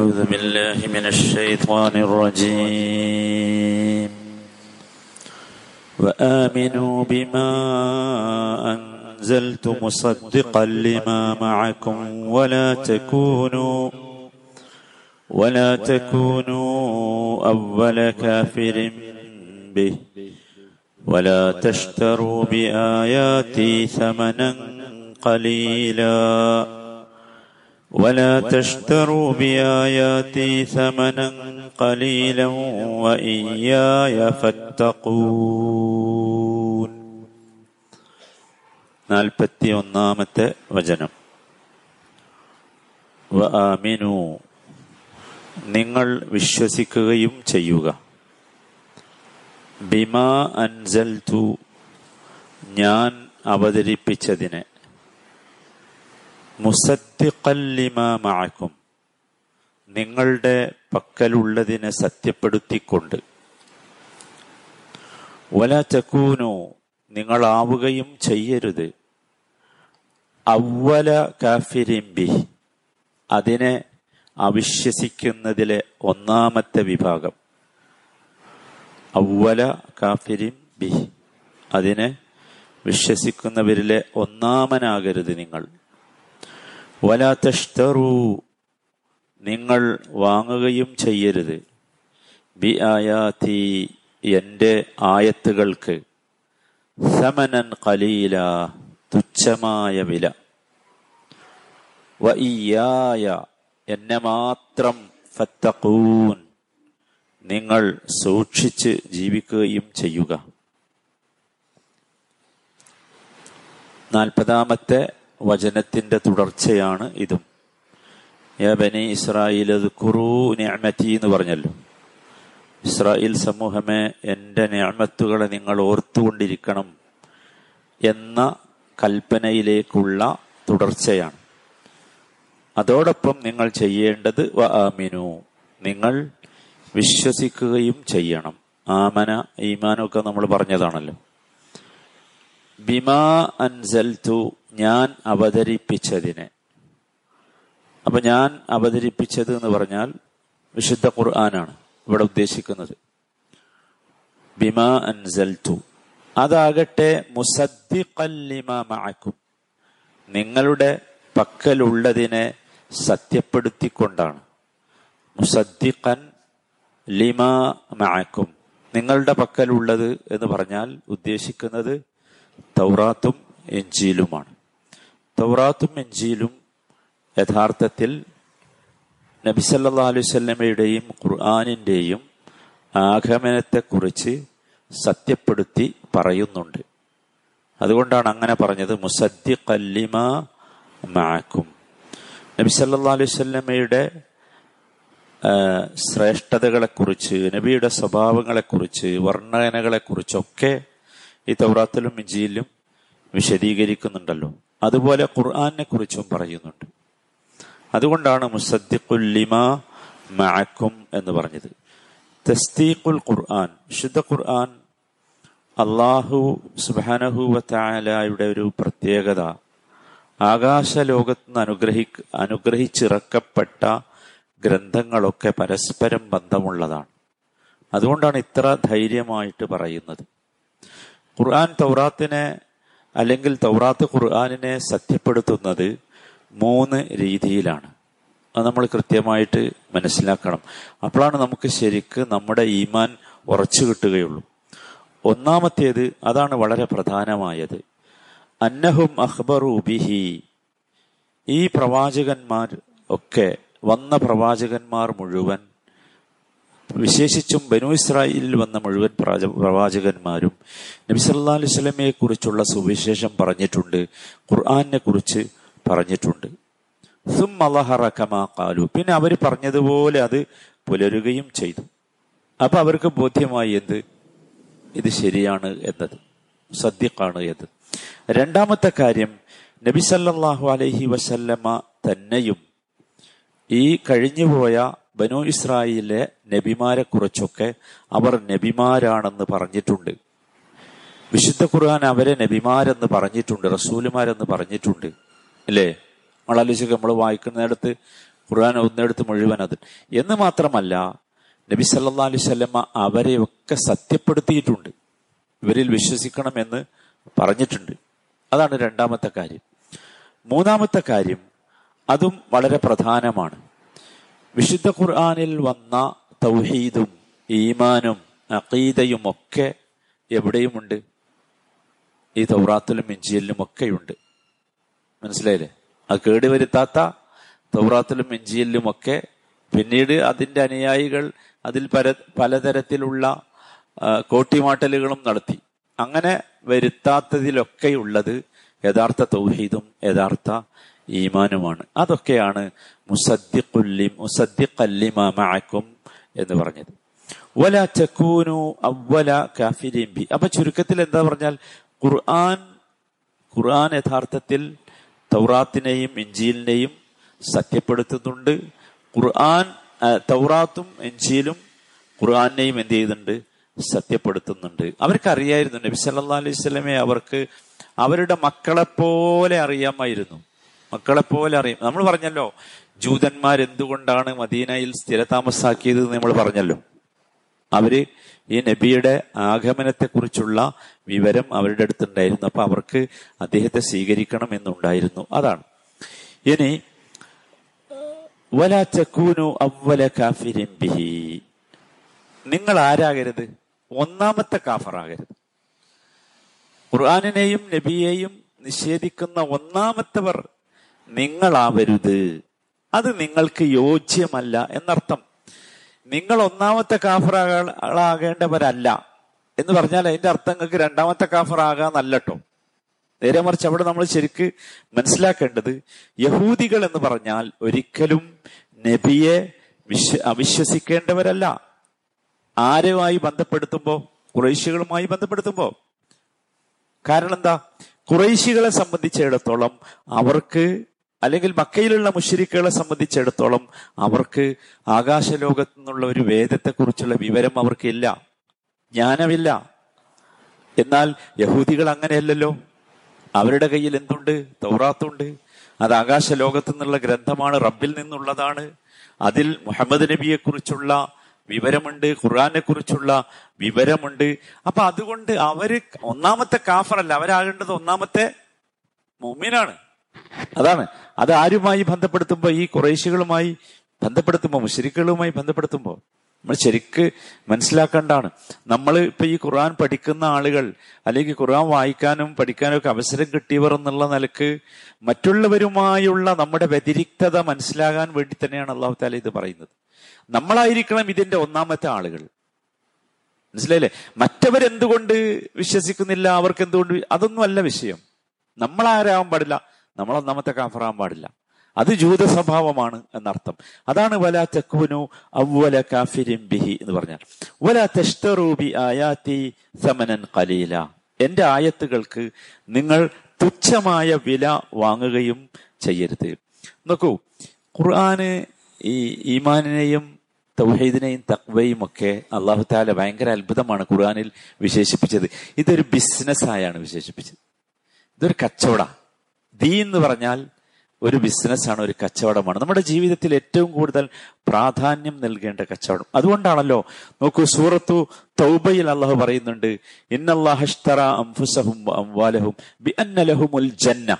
أعوذ بالله من الشيطان الرجيم. وآمنوا بما أنزلت مصدقا لما معكم ولا تكونوا ولا تكونوا أول كافر به. ولا تشتروا بآياتي ثمنا قليلا. ولا تشتروا بآياتي ثمنا قليلا وإياي فاتقون നാൽപ്പത്തി ഒന്നാമത്തെ വചനം വ ആമിനു നിങ്ങൾ വിശ്വസിക്കുകയും ചെയ്യുക ബിമാ അൻസൽതു ഞാൻ അവതരിപ്പിച്ചതിനെ മുസത്തിക്കല്ലിമാക്കും നിങ്ങളുടെ പക്കലുള്ളതിനെ സത്യപ്പെടുത്തിക്കൊണ്ട്. വല ചക്കൂനു നിങ്ങളാവുകയും ചെയ്യരുത്. അവല കാഫിരിംബി അതിനെ അവിശ്വസിക്കുന്നതിലെ ഒന്നാമത്തെ വിഭാഗം. അവല കാഫിരിം ബി അതിനെ വിശ്വസിക്കുന്നവരിലെ ഒന്നാമനാകരുത് നിങ്ങൾ. വലാത്തഷ്തറു നിങ്ങൾ വാങ്ങുകയും ചെയ്യരുത്. ബി ആയാത്തി എന്റെ ആയത്തുകൾക്ക് സമനൻ കലീല തുച്ഛമായ വില. വയ്യായ എന്നെ മാത്രം ഫത്തഖൂൻ നിങ്ങൾ സൂക്ഷിച്ച് ജീവിക്കുകയും ചെയ്യുക. നാൽപ്പതാമത്തെ വചനത്തിന്റെ തുടർച്ചയാണ് ഇതും. യാ ബനി ഇസ്രായേൽ കുറൂ ഞാമത്തി എന്ന് പറഞ്ഞല്ലോ. ഇസ്രായേൽ സമൂഹമേ എന്റെ ഞാമത്തുകളെ നിങ്ങൾ ഓർത്തുകൊണ്ടിരിക്കണം എന്ന കൽപ്പനയിലേക്കുള്ള തുടർച്ചയാണ്. അതോടൊപ്പം നിങ്ങൾ ചെയ്യേണ്ടത് വ ആമിനു. നിങ്ങൾ വിശ്വസിക്കുകയും ചെയ്യണം. ആമന ഈമാനൊക്കെ നമ്മൾ പറഞ്ഞതാണല്ലോ. ബിമാ അൻസൽത്തു ഞാൻ അവതരിപ്പിച്ചതിനെ. അപ്പൊ ഞാൻ അവതരിപ്പിച്ചത് എന്ന് പറഞ്ഞാൽ വിശുദ്ധ ഖുർആനാണ് ഇവിടെ ഉദ്ദേശിക്കുന്നത്. ബിമാ അൻസൽത്തു അതാകട്ടെ മുസദ്ദിഖല്ലിമാക്കും നിങ്ങളുടെ പക്കലുള്ളതിനെ സത്യപ്പെടുത്തിക്കൊണ്ടാണ്. മുസദ്ദിഖൻ ലിമാ മഅക്കും. നിങ്ങളുടെ പക്കലുള്ളത് എന്ന് പറഞ്ഞാൽ ഉദ്ദേശിക്കുന്നത് തൗറാത്തും എഞ്ചീലുമാണ് തൗറാത്തും എഞ്ചിയിലും യഥാർത്ഥത്തിൽ നബി നബിസല്ലാ അലുസല്ലമയുടെയും ഖുർആാനിന്റെയും ആഗമനത്തെക്കുറിച്ച് സത്യപ്പെടുത്തി പറയുന്നുണ്ട്. അതുകൊണ്ടാണ് അങ്ങനെ പറഞ്ഞത് മുസദ്ദി കല്ലിമ മാക്കും നബി സല്ലാ അലുസല്ലമയുടെ ശ്രേഷ്ഠതകളെക്കുറിച്ച് നബിയുടെ സ്വഭാവങ്ങളെക്കുറിച്ച് വർണനകളെക്കുറിച്ചൊക്കെ ഈ തൗറാത്തിലും ഇഞ്ചിയിലും വിശദീകരിക്കുന്നുണ്ടല്ലോ. അതുപോലെ ഖുർആാനെ കുറിച്ചും പറയുന്നുണ്ട്. അതുകൊണ്ടാണ് മുസദ്ദിഖുല്ലിമ മഅക്കും എന്ന് പറഞ്ഞത്. തസ്തീഖുൽ ഖുർആൻ ശുദ്ധ ഖുർആൻ അള്ളാഹു സുബാനഹുവത്തായാലയുടെ ഒരു പ്രത്യേകത. ആകാശ ലോകത്ത് നിന്ന് അനുഗ്രഹി അനുഗ്രഹിച്ചിറക്കപ്പെട്ട ഗ്രന്ഥങ്ങളൊക്കെ പരസ്പരം ബന്ധമുള്ളതാണ്. അതുകൊണ്ടാണ് ഇത്ര ധൈര്യമായിട്ട് പറയുന്നത്. ഖുർആൻ തൗറാത്തിനെ അല്ലെങ്കിൽ തൗറാത്ത് ഖുർആാനിനെ സത്യപ്പെടുത്തുന്നത് മൂന്ന് രീതിയിലാണ്. അത് നമ്മൾ കൃത്യമായിട്ട് മനസ്സിലാക്കണം. അപ്പോഴാണ് നമുക്ക് ശരിക്ക് നമ്മുടെ ഈമാൻ ഉറച്ചു കിട്ടുകയുള്ളൂ. ഒന്നാമത്തേത് അതാണ് വളരെ പ്രധാനമായത്. അന്നഹും അഹ്ബറുബിഹി ഈ പ്രവാചകന്മാർ ഒക്കെ വന്ന പ്രവാചകന്മാർ മുഴുവൻ വിശേഷിച്ചും ബനു ഇസ്രായേലിൽ വന്ന മുഴുവൻ പ്രവാചകന്മാരും നബി സല്ലാ അലൈഹി സ്വലമയെ കുറിച്ചുള്ള സുവിശേഷം പറഞ്ഞിട്ടുണ്ട് ഖുർആാനെ കുറിച്ച് പറഞ്ഞിട്ടുണ്ട്. കാലു പിന്നെ അവർ പറഞ്ഞതുപോലെ അത് പുലരുകയും ചെയ്തു. അപ്പൊ അവർക്ക് ബോധ്യമായി എന്ത്? ഇത് ശരിയാണ് എന്നത്. സദ്യക്കാണ് എന്ന് രണ്ടാമത്തെ കാര്യം നബി സല്ലാഹു അലൈഹി വസല്ലമ തന്നെയും ഈ കഴിഞ്ഞുപോയ ബനു ഇസ്രായേലിലെ നബിമാരെ കുറിച്ചൊക്കെ അവർ നബിമാരാണെന്ന് പറഞ്ഞിട്ടുണ്ട്. വിശുദ്ധ ഖുർആൻ അവരെ നബിമാരെന്ന് പറഞ്ഞിട്ടുണ്ട് റസൂലുമാരെന്ന് പറഞ്ഞിട്ടുണ്ട്. അല്ലേ? നമ്മളാലോചിക്കുക നമ്മൾ വായിക്കുന്നിടത്ത് ഖുർആൻ ഒന്നെടുത്ത് മുഴുവൻ അത്. എന്ന് മാത്രമല്ല നബി സല്ലാ അലൈഹി സ്വല്ലമ്മ അവരെയൊക്കെ സത്യപ്പെടുത്തിയിട്ടുണ്ട്. ഇവരിൽ വിശ്വസിക്കണമെന്ന് പറഞ്ഞിട്ടുണ്ട്. അതാണ് രണ്ടാമത്തെ കാര്യം. മൂന്നാമത്തെ കാര്യം അതും വളരെ പ്രധാനമാണ്. വിശുദ്ധ ഖുർആാനിൽ വന്ന തൗഹീദും ഈമാനും അഖീദയും ഒക്കെ എവിടെയുമുണ്ട്? ഈ തൗറാത്തിലും ഇഞ്ചിയലിലും ഒക്കെയുണ്ട്. മനസ്സിലായില്ലേ? അത് കേടുവരുത്താത്ത തൗറാത്തിലും ഇഞ്ചിയലിലും ഒക്കെ പിന്നീട് അതിന്റെ അനുയായികൾ അതിൽ പല പലതരത്തിലുള്ള കോട്ടിമാട്ടലുകളും നടത്തി. അങ്ങനെ വരുത്താത്തതിലൊക്കെയുള്ളത് യഥാർത്ഥ തൗഹീദും യഥാർത്ഥ ഈമാനുമാണ്. അതൊക്കെയാണ് മുസദ്ദിഖുല്ലി മുസദ്ദിഖല്ലിമാക്കും എന്ന് പറഞ്ഞത്. വല ചക്കൂനു അവല കാഫിരീം ബി. അപ്പൊ ചുരുക്കത്തിൽ എന്താ പറഞ്ഞാൽ ഖുർആൻ ഖുർആൻ യഥാർത്ഥത്തിൽ തൗറാത്തിനെയും ഇഞ്ചീലിനെയും സത്യപ്പെടുത്തുന്നുണ്ട്. ഖുർആൻ തൗറാത്തും എഞ്ചീലും ഖുർആാനെയും എന്ത് ചെയ്യുന്നുണ്ട്? സത്യപ്പെടുത്തുന്നുണ്ട്. അവർക്കറിയായിരുന്നു നബി സല്ലാ അലൈഹി സ്വലമെ അവർക്ക് അവരുടെ മക്കളെ പോലെ അറിയാമായിരുന്നു. മക്കളെ പോലെ അറിയും. നമ്മൾ പറഞ്ഞല്ലോ ജൂതന്മാർ എന്തുകൊണ്ടാണ് മദീനയിൽ സ്ഥിരതാമസാക്കിയത് നമ്മൾ പറഞ്ഞല്ലോ. അവർ ഈ നബിയുടെ ആഗമനത്തെ കുറിച്ചുള്ള വിവരം അവരുടെ അടുത്തുണ്ടായിരുന്നു. അപ്പൊ അവർക്ക് അദ്ദേഹത്തെ സ്വീകരിക്കണം എന്നുണ്ടായിരുന്നു. അതാണ്. ഇനി വലാ ചക്കൂനു അവല കാഫിരിൻ ബിഹി. നിങ്ങൾ ആരാകരുത്? ഒന്നാമത്തെ കാഫറാകരുത്. ഖുർആാനിനെയും നബിയെയും നിഷേധിക്കുന്ന ഒന്നാമത്തവർ നിങ്ങളാവരുത്. അത് നിങ്ങൾക്ക് യോജ്യമല്ല എന്നർത്ഥം. നിങ്ങൾ ഒന്നാമത്തെ കാഫറാകളാകേണ്ടവരല്ല എന്ന് പറഞ്ഞാൽ അതിന്റെ അർത്ഥം നിങ്ങൾക്ക് രണ്ടാമത്തെ കാഫറാകാന്നല്ല കേട്ടോ നേരെ മറിച്ച് അവിടെ നമ്മൾ ശരിക്ക് മനസ്സിലാക്കേണ്ടത് യഹൂദികൾ എന്ന് പറഞ്ഞാൽ ഒരിക്കലും നബിയെ വിശ്വ അവിശ്വസിക്കേണ്ടവരല്ല. ആരുമായി ബന്ധപ്പെടുത്തുമ്പോ? കുറേശികളുമായി ബന്ധപ്പെടുത്തുമ്പോ? കാരണം എന്താ? കുറേശികളെ സംബന്ധിച്ചിടത്തോളം അവർക്ക് അല്ലെങ്കിൽ മക്കയിലുള്ള മുഷരിക്കുകളെ സംബന്ധിച്ചിടത്തോളം അവർക്ക് ആകാശലോകത്തു നിന്നുള്ള ഒരു വേദത്തെക്കുറിച്ചുള്ള വിവരം അവർക്കില്ല. ജ്ഞാനമില്ല. എന്നാൽ യഹൂദികൾ അങ്ങനെയല്ലല്ലോ. അവരുടെ കയ്യിൽ എന്തുണ്ട്? തൗറാത്തുണ്ട്. അത് ആകാശ ലോകത്തു നിന്നുള്ള ഗ്രന്ഥമാണ് റബ്ബിൽ നിന്നുള്ളതാണ്. അതിൽ മുഹമ്മദ് നബിയെ കുറിച്ചുള്ള വിവരമുണ്ട് ഖുർആനെ കുറിച്ചുള്ള വിവരമുണ്ട്. അപ്പൊ അതുകൊണ്ട് അവർ ഒന്നാമത്തെ കാഫറല്ല. അവരാകേണ്ടത് ഒന്നാമത്തെ മുമ്മിനാണ് അതാണ്. അത് ആരുമായി ബന്ധപ്പെടുത്തുമ്പോ ഈ കുറേശികളുമായി ബന്ധപ്പെടുത്തുമ്പോ മുഷരിക്കുകളുമായി ബന്ധപ്പെടുത്തുമ്പോ നമ്മൾ ശരിക്ക് മനസ്സിലാക്കേണ്ടാണ് നമ്മൾ ഇപ്പൊ ഈ ഖുർആൻ പഠിക്കുന്ന ആളുകൾ അല്ലെങ്കിൽ ഖുർആൻ വായിക്കാനും പഠിക്കാനും ഒക്കെ അവസരം കിട്ടിയവർ എന്നുള്ള നിലയ്ക്ക് മറ്റുള്ളവരുമായുള്ള നമ്മുടെ വ്യതിരിക്തത മനസ്സിലാകാൻ വേണ്ടി തന്നെയാണ് അള്ളാഹു താല ഇത് പറയുന്നത്. നമ്മളായിരിക്കണം ഇതിന്റെ ഒന്നാമത്തെ ആളുകൾ. മനസ്സിലായില്ലേ? മറ്റവരെന്തുകൊണ്ട് വിശ്വസിക്കുന്നില്ല? അവർക്ക് എന്തുകൊണ്ട് അതൊന്നും അല്ല വിഷയം. നമ്മൾ ആരാവാൻ പാടില്ല. നമ്മൾ ഒന്നാമത്തെ കാഫറാൻ പാടില്ല. അത് ജൂത സ്വഭാവമാണ് എന്നർത്ഥം. അതാണ് വല തെക്കുനു അവല കാഫിരിം ബിഹി എന്ന് പറഞ്ഞാൽ. വല തെഷ്ടറൂബി ആയാത്തി സമനൻ കലീല എന്റെ ആയത്തുകൾക്ക് നിങ്ങൾ തുച്ഛമായ വില വാങ്ങുകയും ചെയ്യരുത്. നോക്കൂ ഖുർആന് ഈ ഈമാനിനെയും തൗഹീദിനെയും തക്വയും ഒക്കെ അള്ളാഹു താല ഭയങ്കര അത്ഭുതമാണ് ഖുർആനിൽ വിശേഷിപ്പിച്ചത്. ഇതൊരു ബിസിനസ് ആയാണ് വിശേഷിപ്പിച്ചത്. ഇതൊരു കച്ചവട. ദീ എന്ന് പറഞ്ഞാൽ ഒരു ബിസിനസ്സാണ് ഒരു കച്ചവടമാണ്. നമ്മുടെ ജീവിതത്തിൽ ഏറ്റവും കൂടുതൽ പ്രാധാന്യം നൽകേണ്ട കച്ചവടം. അതുകൊണ്ടാണല്ലോ നോക്കൂ സൂറത്തു തൗബയിൽ അള്ളാഹു പറയുന്നുണ്ട് അംവാലഹും ജന്ന.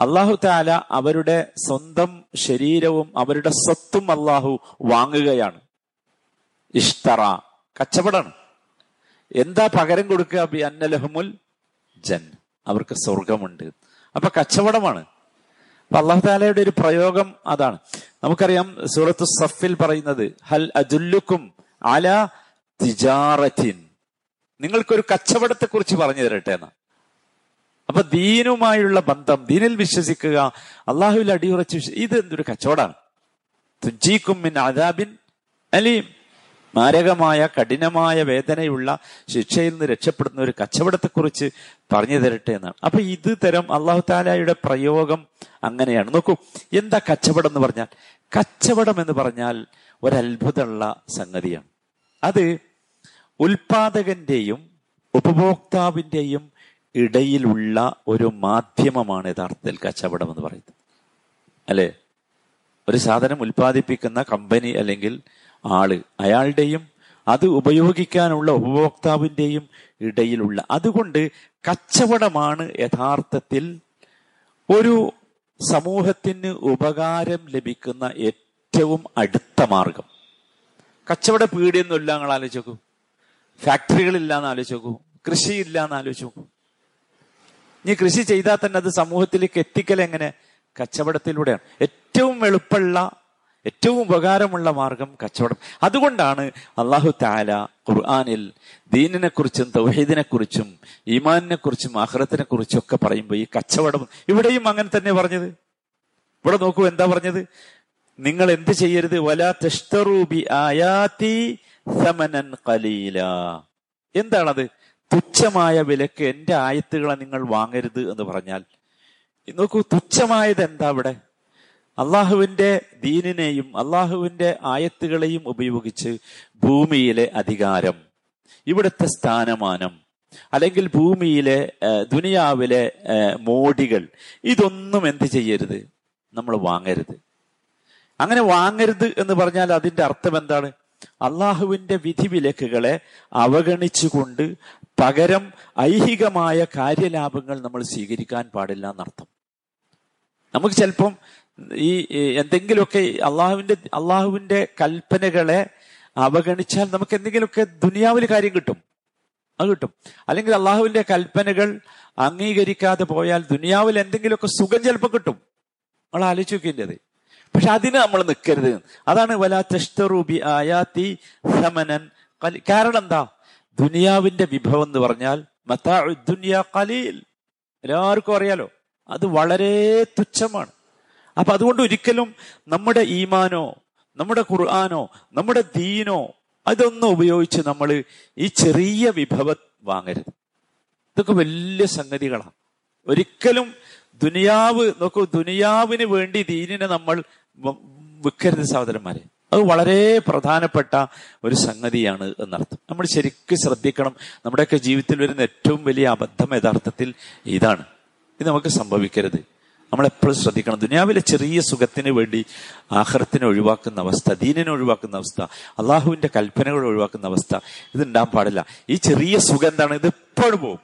അള്ളാഹു താല അവരുടെ സ്വന്തം ശരീരവും അവരുടെ സ്വത്തും അള്ളാഹു വാങ്ങുകയാണ്. ഇഷ്തറ കച്ചവടമാണ്. എന്താ പകരം കൊടുക്കുക? ബി അന്നലഹുമുൽ ജൻ അവർക്ക് സ്വർഗമുണ്ട് അപ്പൊ കച്ചവടമാണ്. അപ്പൊ അള്ളാഹു താലയുടെ ഒരു പ്രയോഗം അതാണ്. നമുക്കറിയാം സൂറത്ത് സഫിൽ പറയുന്നത് ഹൽ അജുല്ലുക്കും അല തിജാറത്തിൻ. നിങ്ങൾക്കൊരു കച്ചവടത്തെ കുറിച്ച് പറഞ്ഞു തരട്ടെ എന്നാ. അപ്പൊ ദീനുമായുള്ള ബന്ധം ദീനിൽ വിശ്വസിക്കുക അള്ളാഹുവിൽ അടിയുറച്ച് ഇത് എന്തൊരു കച്ചവടമാണ്. തുജീക്കും അദാബിൻ അലീം. മാരകമായ കഠിനമായ വേദനയുള്ള ശിക്ഷയിൽ നിന്ന് രക്ഷപ്പെടുന്ന ഒരു കച്ചവടത്തെക്കുറിച്ച് പറഞ്ഞു തരട്ടെ എന്നാണ്. അപ്പൊ ഇത് തരം അള്ളാഹു താലായുടെ പ്രയോഗം അങ്ങനെയാണ്. നോക്കൂ എന്താ കച്ചവടം എന്ന് പറഞ്ഞാൽ? കച്ചവടം എന്ന് പറഞ്ഞാൽ ഒരത്ഭുതമുള്ള സംഗതിയാണ്. അത് ഉൽപാദകന്റെയും ഉപഭോക്താവിന്റെയും ഇടയിലുള്ള ഒരു മാധ്യമമാണ് യഥാർത്ഥത്തിൽ കച്ചവടം എന്ന് പറയുന്നത്. അല്ലെ? ഒരു സാധനം ഉൽപ്പാദിപ്പിക്കുന്ന കമ്പനി അല്ലെങ്കിൽ ആൾ അയാളുടെയും അത് ഉപയോഗിക്കാനുള്ള ഉപഭോക്താവിന്റെയും ഇടയിലുള്ള. അതുകൊണ്ട് കച്ചവടമാണ് യഥാർത്ഥത്തിൽ ഒരു സമൂഹത്തിന് ഉപകാരം ലഭിക്കുന്ന ഏറ്റവും അടുത്ത മാർഗം. കച്ചവട പീടിയൊന്നുമില്ല നിങ്ങൾ ആലോചിച്ച് നോക്കൂ ഫാക്ടറികളില്ല എന്ന് ആലോചിച്ച് നോക്കൂ കൃഷിയില്ല എന്ന് ആലോചിച്ച് നോക്കൂ ഇനി കൃഷി ചെയ്താൽ തന്നെ അത് സമൂഹത്തിലേക്ക് എത്തിക്കൽ എങ്ങനെ? കച്ചവടത്തിലൂടെയാണ്. ഏറ്റവും എളുപ്പമുള്ള ഏറ്റവും ഉപകാരമുള്ള മാർഗം കച്ചവടം. അതുകൊണ്ടാണ് അള്ളാഹു താല ഖുർആാനിൽ ദീനിനെ കുറിച്ചും തൗഹീദിനെ കുറിച്ചും ഈമാനിനെ കുറിച്ചും ആഹ്റത്തിനെ കുറിച്ചും ഒക്കെ പറയുമ്പോൾ ഈ കച്ചവടം ഇവിടെയും അങ്ങനെ തന്നെ പറഞ്ഞത്. ഇവിടെ നോക്കൂ എന്താ പറഞ്ഞത്? നിങ്ങൾ എന്ത് ചെയ്യരുത്? വല തെഷ്ടറൂബി ആയാത്തി സമനൻ കലീല എന്താണത്? തുച്ഛമായ വിലക്ക് എന്റെ ആയത്തുകളെ നിങ്ങൾ വാങ്ങരുത് എന്ന് പറഞ്ഞാൽ. നോക്കൂ തുച്ഛമായത് എന്താ ഇവിടെ അള്ളാഹുവിന്റെ ദീനിനെയും അള്ളാഹുവിന്റെ ആയത്തുകളെയും ഉപയോഗിച്ച് ഭൂമിയിലെ അധികാരം ഇവിടുത്തെ സ്ഥാനമാനം അല്ലെങ്കിൽ ഭൂമിയിലെ ദുനിയാവിലെ മോടികൾ ഇതൊന്നും എന്ത് ചെയ്യരുത്? നമ്മൾ വാങ്ങരുത്. അങ്ങനെ വാങ്ങരുത് എന്ന് പറഞ്ഞാൽ അതിന്റെ അർത്ഥം എന്താണ്? അള്ളാഹുവിന്റെ വിധിവിലക്കുകളെ അവഗണിച്ചുകൊണ്ട് പകരം ഐഹികമായ കാര്യലാഭങ്ങൾ നമ്മൾ സ്വീകരിക്കാൻ പാടില്ല എന്നർത്ഥം. നമുക്ക് ചിലപ്പം ഈ എന്തെങ്കിലുമൊക്കെ അള്ളാഹുവിന്റെ അള്ളാഹുവിന്റെ കൽപ്പനകളെ അവഗണിച്ചാൽ നമുക്ക് എന്തെങ്കിലുമൊക്കെ ദുനിയാവിൽ കാര്യം കിട്ടും. അത് കിട്ടും. അല്ലെങ്കിൽ അള്ളാഹുവിന്റെ കൽപ്പനകൾ അംഗീകരിക്കാതെ പോയാൽ ദുനിയാവിൽ എന്തെങ്കിലുമൊക്കെ സുഖം ചിലപ്പോൾ കിട്ടും. നമ്മൾ ആലോചിച്ച് നോക്കേണ്ടത്. പക്ഷെ അതിന് നമ്മൾ നിൽക്കരുത്. അതാണ് വലാ ആയാത്തി സമനൻ കാരണം എന്താ? ദുനിയാവിന്റെ വിഭവം എന്ന് പറഞ്ഞാൽ മത്താ ദുനിയ കലീൽ എല്ലാവർക്കും അറിയാലോ? അത് വളരെ തുച്ഛമാണ്. അപ്പൊ അതുകൊണ്ട് ഒരിക്കലും നമ്മുടെ ഈമാനോ നമ്മുടെ ഖുർആാനോ നമ്മുടെ ദീനോ അതൊന്നും ഉപയോഗിച്ച് നമ്മൾ ഈ ചെറിയ വിഭവ വാങ്ങരുത്. ഇതൊക്കെ വലിയ സംഗതികളാണ്. ഒരിക്കലും ദുനിയാവ് നോക്കൂ ദുനിയാവിന് വേണ്ടി ദീനിനെ നമ്മൾ വിൽക്കരുത് സഹോദരന്മാരെ. അത് വളരെ പ്രധാനപ്പെട്ട ഒരു സംഗതിയാണ് എന്നർത്ഥം. നമ്മൾ ശരിക്കും ശ്രദ്ധിക്കണം. നമ്മുടെയൊക്കെ ജീവിതത്തിൽ വരുന്ന ഏറ്റവും വലിയ അബദ്ധം യഥാർത്ഥത്തിൽ ഇതാണ്. ഇത് നമുക്ക് സംഭവിക്കരുത്. നമ്മൾ എപ്പോഴും ശ്രദ്ധിക്കണം. ദുനിയാവിലെ ചെറിയ സുഖത്തിന് വേണ്ടി ആഹ്റത്തിനെ ഒഴിവാക്കുന്ന അവസ്ഥ ദീനിനെ ഒഴിവാക്കുന്ന അവസ്ഥ അള്ളാഹുവിന്റെ കൽപ്പനകൾ ഒഴിവാക്കുന്ന അവസ്ഥ ഇത് പാടില്ല. ഈ ചെറിയ സുഖം എന്താണ്? ഇത് എപ്പോഴും പോകും.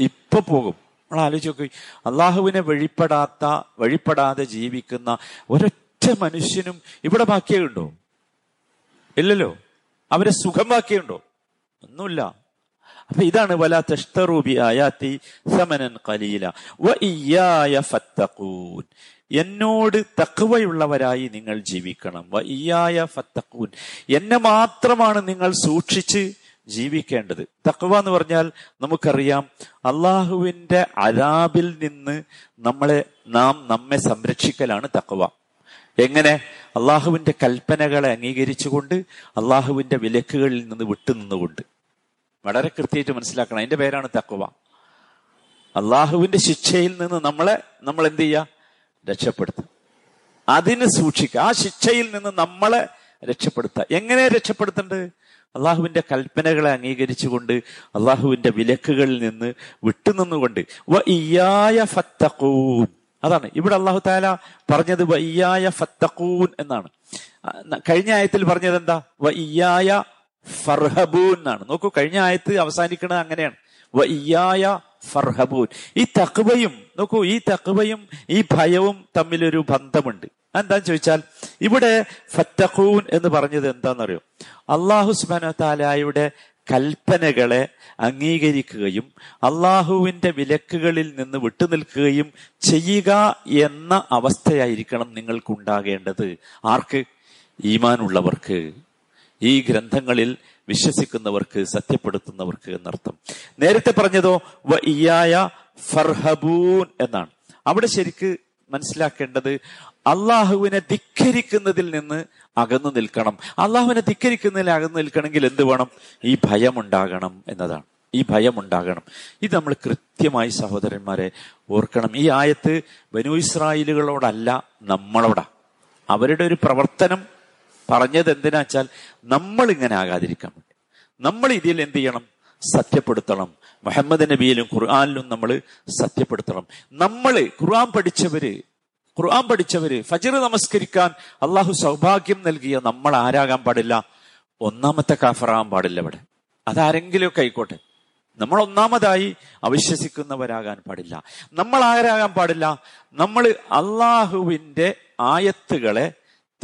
ഇപ്പൊ പോകും. നമ്മൾ ആലോചിച്ച് നോക്കി. അള്ളാഹുവിനെ വഴിപ്പെടാത്ത വഴിപ്പെടാതെ ജീവിക്കുന്ന ഒരൊറ്റ മനുഷ്യനും ഇവിടെ ബാക്കിയുണ്ടോ? ഇല്ലല്ലോ. അവരെ സുഖം ബാക്കിയുണ്ടോ? ഒന്നുമില്ല. അപ്പൊ ഇതാണ് വല സമനൻ എന്നോട് തക്കവയുള്ളവരായി നിങ്ങൾ ജീവിക്കണം. വ ഇയായ ഫത്തഖൂൻ. എന്നെ മാത്രമാണ് നിങ്ങൾ സൂക്ഷിച്ച് ജീവിക്കേണ്ടത്. തക്കവ എന്ന് പറഞ്ഞാൽ നമുക്കറിയാം അള്ളാഹുവിന്റെ അരാബിൽ നിന്ന് നമ്മളെ നാം നമ്മെ സംരക്ഷിക്കലാണ് തക്കവ എങ്ങനെ? അള്ളാഹുവിന്റെ കൽപ്പനകളെ അംഗീകരിച്ചുകൊണ്ട് അള്ളാഹുവിന്റെ വിലക്കുകളിൽ നിന്ന് വിട്ടുനിന്നുകൊണ്ട്. വളരെ കൃത്യമായിട്ട് മനസ്സിലാക്കണം. അതിന്റെ പേരാണ് തക്കുവ അള്ളാഹുവിന്റെ ശിക്ഷയിൽ നിന്ന് നമ്മളെ നമ്മൾ എന്ത് ചെയ്യുക? രക്ഷപ്പെടുത്തുക. അതിന് സൂക്ഷിക്കുക. ആ ശിക്ഷയിൽ നിന്ന് നമ്മളെ രക്ഷപ്പെടുത്തുക. എങ്ങനെ രക്ഷപ്പെടുത്തേണ്ടത്? അള്ളാഹുവിന്റെ കൽപ്പനകളെ അംഗീകരിച്ചുകൊണ്ട് അള്ളാഹുവിന്റെ വിലക്കുകളിൽ നിന്ന് വിട്ടുനിന്നുകൊണ്ട്. വയ്യായ ഫത്തഖൂൻ. അതാണ്. ഇവിടെ അള്ളാഹു താല പറഞ്ഞത് വയ്യായ ഫത്തക്കൂൻ എന്നാണ്. കഴിഞ്ഞ ആയത്തിൽ പറഞ്ഞത് എന്താ? വ ഇയായ ഫർഹബൂൻ എന്നാണ്. നോക്കൂ കഴിഞ്ഞ ആയത്ത് അവസാനിക്കുന്നത് അങ്ങനെയാണ്. വ ഇയായ ഫർഹബൂൻ. ഈ തക്വയും നോക്കൂ ഈ തക്വയും ഈ ഭയവും തമ്മിലൊരു ബന്ധമുണ്ട്. എന്താന്ന് ചോദിച്ചാൽ ഇവിടെ ഫത്തഖൂൻ എന്ന് പറഞ്ഞത് എന്താണെന്നറിയോ അള്ളാഹു സുബാന താലായുടെ കൽപ്പനകളെ അംഗീകരിക്കുകയും അള്ളാഹുവിന്റെ വിലക്കുകളിൽ നിന്ന് വിട്ടുനിൽക്കുകയും ചെയ്യുക എന്ന അവസ്ഥയായിരിക്കണം നിങ്ങൾക്കുണ്ടാകേണ്ടത്. ആർക്ക്? ഈമാനുള്ളവർക്ക്. ഈ ഗ്രന്ഥങ്ങളിൽ വിശ്വസിക്കുന്നവർക്ക് സത്യപ്പെടുത്തുന്നവർക്ക് എന്നർത്ഥം. നേരത്തെ പറഞ്ഞതോ വ ഇയായ ഫർഹബൂൻ എന്നാണ്. അവിടെ ശരിക്ക് മനസ്സിലാക്കേണ്ടത് അള്ളാഹുവിനെ ധിക്കരിക്കുന്നതിൽ നിന്ന് അകന്നു നിൽക്കണം. അള്ളാഹുവിനെ ധിക്കരിക്കുന്നതിൽ അകന്നു നിൽക്കണമെങ്കിൽ എന്ത് വേണം? ഈ ഭയം ഉണ്ടാകണം എന്നതാണ്. ഈ ഭയം ഉണ്ടാകണം ഇത് നമ്മൾ കൃത്യമായി സഹോദരന്മാരെ ഓർക്കണം. ഈ ആയത്ത് ബനു ഇസ്രായേലുകളോടല്ല നമ്മളോടാ. അവരുടെ ഒരു പ്രവർത്തനം പറഞ്ഞത് എന്തിനാ വെച്ചാൽ നമ്മൾ ഇങ്ങനെ ആകാതിരിക്കാൻ വേണ്ടി. നമ്മൾ ഇതിൽ എന്ത് ചെയ്യണം? സത്യപ്പെടുത്തണം. മുഹമ്മദ് നബിയിലും ഖുർആാനിലും നമ്മൾ സത്യപ്പെടുത്തണം. നമ്മൾ ഖുർആൻ പഠിച്ചവര് ഖുർആൻ പഠിച്ചവര് ഫജർ നമസ്കരിക്കാൻ അള്ളാഹു സൗഭാഗ്യം നൽകിയ നമ്മൾ ആരാകാൻ പാടില്ല? ഒന്നാമത്തെ കാഫറാകാൻ പാടില്ല ഇവിടെ. അതാരെങ്കിലുമൊക്കെ ആയിക്കോട്ടെ. നമ്മൾ ഒന്നാമതായി അവിശ്വസിക്കുന്നവരാകാൻ പാടില്ല. നമ്മൾ ആരാകാൻ പാടില്ല? നമ്മൾ അള്ളാഹുവിന്റെ ആയത്തുകളെ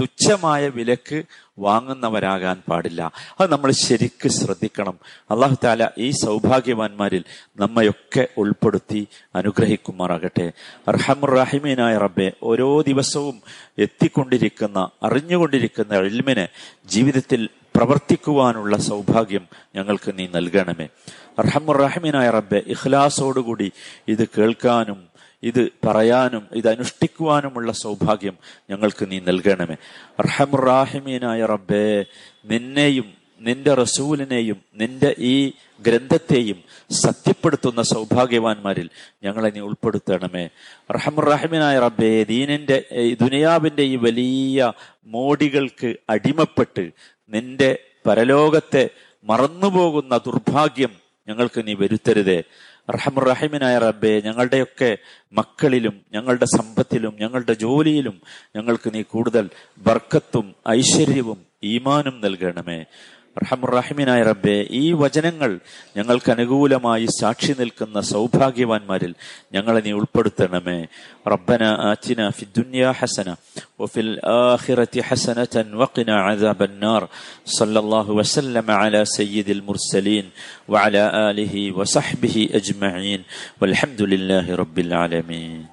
തുച്ഛമായ വിലക്ക് വാങ്ങുന്നവരാകാൻ പാടില്ല. അത് നമ്മൾ ശരിക്ക് ശ്രദ്ധിക്കണം. അള്ളാഹു താല ഈ സൗഭാഗ്യവാന്മാരിൽ നമ്മയൊക്കെ ഉൾപ്പെടുത്തി അനുഗ്രഹിക്കുമാറാകട്ടെ. അർഹമുറാഹിമീനായ റബ്ബെ ഓരോ ദിവസവും എത്തിക്കൊണ്ടിരിക്കുന്ന അറിഞ്ഞുകൊണ്ടിരിക്കുന്ന എൽമിനെ ജീവിതത്തിൽ പ്രവർത്തിക്കുവാനുള്ള സൗഭാഗ്യം ഞങ്ങൾക്ക് നീ നൽകണമേ. അർഹമുറാഹിമീനായ റബ്ബെ ഇഖ്ലാസോടുകൂടി ഇത് കേൾക്കാനും ഇത് പറയാനും ഇത് അനുഷ്ഠിക്കുവാനുമുള്ള സൗഭാഗ്യം ഞങ്ങൾക്ക് നീ നൽകണമേ. അർഹമുറാഹിമീനായ റബ്ബേ നിന്നെയും നിന്റെ റസൂലിനെയും നിന്റെ ഈ ഗ്രന്ഥത്തെയും സത്യപ്പെടുത്തുന്ന സൗഭാഗ്യവാന്മാരിൽ ഞങ്ങളെ നീ ഉൾപ്പെടുത്തണമേ. റഹമുറഹിമിനായ റബ്ബേ ദീനിന്റെ ദുനിയാവിന്റെ ഈ വലിയ മോടികൾക്ക് അടിമപ്പെട്ട് നിന്റെ പരലോകത്തെ മറന്നുപോകുന്ന ദുർഭാഗ്യം ഞങ്ങൾക്ക് നീ വരുത്തരുതേ. റഹമുറഹിമിനായ റബ്ബെ ഞങ്ങളുടെയൊക്കെ മക്കളിലും ഞങ്ങളുടെ സമ്പത്തിലും ഞങ്ങളുടെ ജോലിയിലും ഞങ്ങൾക്ക് നീ കൂടുതൽ ബർക്കത്തും ഐശ്വര്യവും ഈമാനും നൽകണമേ. റഹമുറഹിമിനായ റബ്ബെ ഈ വചനങ്ങൾ ഞങ്ങൾക്ക് അനുകൂലമായി സാക്ഷി നിൽക്കുന്ന സൗഭാഗ്യവാന്മാരിൽ ഞങ്ങളെ നീ ഉൾപ്പെടുത്തണമേ റബ്ബന ആറ്റിന ഫി ദുനിയ ഹസന وفي الآخرة حسنة وقنا عذاب النار صلى الله وسلم على سيد المرسلين وعلى آله وصحبه أجمعين والحمد لله رب العالمين